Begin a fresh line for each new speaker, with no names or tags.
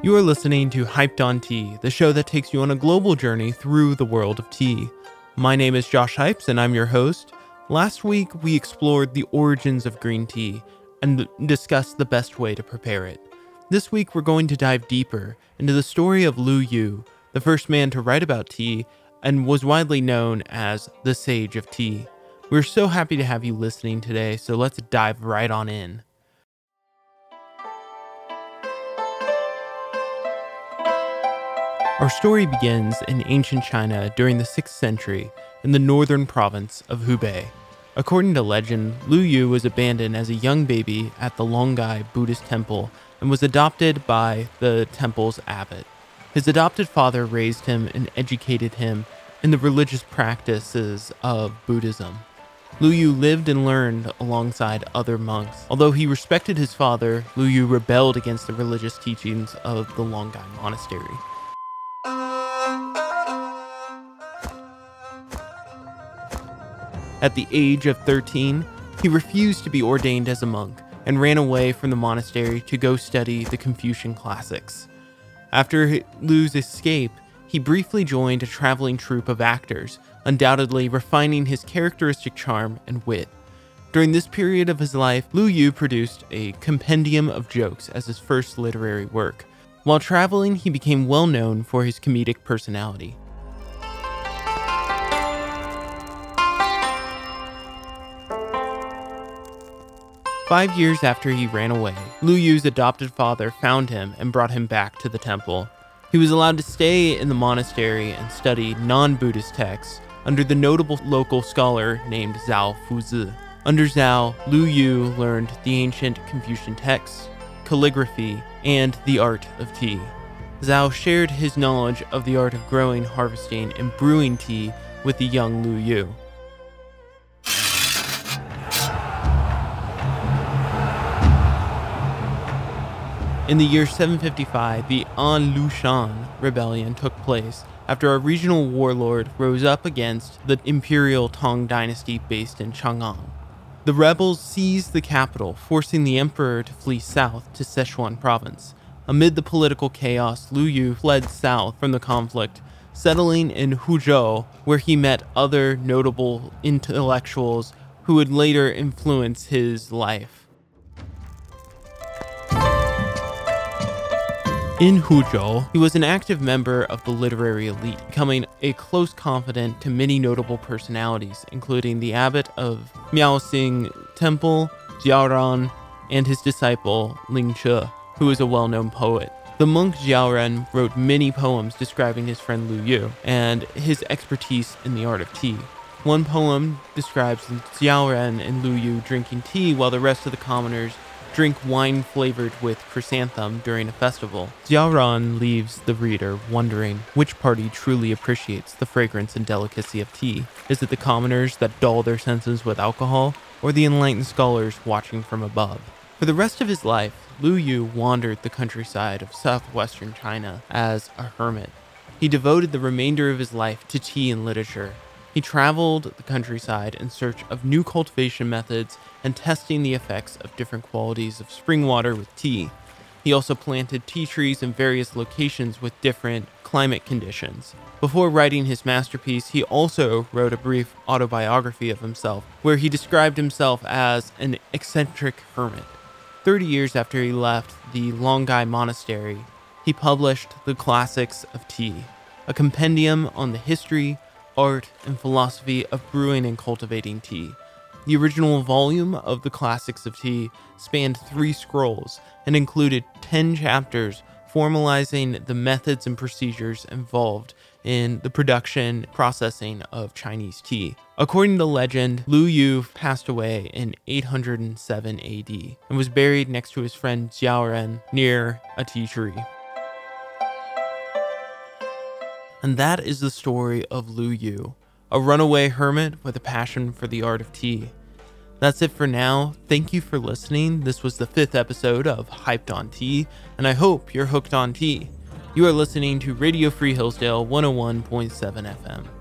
You are listening to Hyped on Tea, the show that takes you on a global journey through the world of tea. My name is Josh Hypes, and I'm your host. Last week, we explored the origins of green tea and discussed the best way to prepare it. This week, we're going to dive deeper into the story of Lu Yu, the first man to write about tea and was widely known as the Sage of Tea. We're so happy to have you listening today, so let's dive right on in. Our story begins in ancient China during the 6th century in the northern province of Hubei. According to legend, Lu Yu was abandoned as a young baby at the Longgai Buddhist temple and was adopted by the temple's abbot. His adopted father raised him and educated him in the religious practices of Buddhism. Lu Yu lived and learned alongside other monks. Although he respected his father, Lu Yu rebelled against the religious teachings of the Longgai monastery. At the age of 13, he refused to be ordained as a monk and ran away from the monastery to go study the Confucian classics. After Lu's escape, he briefly joined a traveling troupe of actors, undoubtedly refining his characteristic charm and wit. During this period of his life, Lu Yu produced a compendium of jokes as his first literary work. While traveling, he became well known for his comedic personality. Five years after he ran away, Lu Yu's adopted father found him and brought him back to the temple. He was allowed to stay in the monastery and study non Buddhist texts under the notable local scholar named Zhao Fuzi. Under Zhao, Lu Yu learned the ancient Confucian texts, calligraphy, and the art of tea. Zhao shared his knowledge of the art of growing, harvesting, and brewing tea with the young Lu Yu. In the year 755, the An Lushan rebellion took place after a regional warlord rose up against the imperial Tang dynasty based in Chang'an. The rebels seized the capital, forcing the emperor to flee south to Sichuan province. Amid the political chaos, Lu Yu fled south from the conflict, settling in Huzhou, where he met other notable intellectuals who would later influence his life. In Huzhou, he was an active member of the literary elite, becoming a close confidant to many notable personalities, including the abbot of Miaoxing Temple, Jiaoran, and his disciple Ling Che, who is a well known poet. The monk Jiaoran wrote many poems describing his friend Lu Yu and his expertise in the art of tea. One poem describes Jiaoran and Lu Yu drinking tea while the rest of the commoners drink wine flavored with chrysanthemum during a festival. Jiaoran leaves the reader wondering which party truly appreciates the fragrance and delicacy of tea. Is it the commoners that dull their senses with alcohol, or the enlightened scholars watching from above? For the rest of his life, Lu Yu wandered the countryside of southwestern China as a hermit. He devoted the remainder of his life to tea and literature, he traveled the countryside in search of new cultivation methods and testing the effects of different qualities of spring water with tea. He also planted tea trees in various locations with different climate conditions. Before writing his masterpiece, he also wrote a brief autobiography of himself, where he described himself as an eccentric hermit. Thirty years after he left the Longgai Monastery, he published The Classics of Tea, a compendium on the history, art, and philosophy of brewing and cultivating tea. The original volume of the Classics of Tea spanned three scrolls and included 10 chapters formalizing the methods and procedures involved in the production processing of Chinese tea. According to legend, Lu Yu passed away in 807 AD and was buried next to his friend Jiaoran near a tea tree. And that is the story of Lu Yu, a runaway hermit with a passion for the art of tea. That's it for now. Thank you for listening. This was the fifth episode of Hyped on Tea, and I hope you're hooked on tea. You are listening to Radio Free Hillsdale 101.7 FM.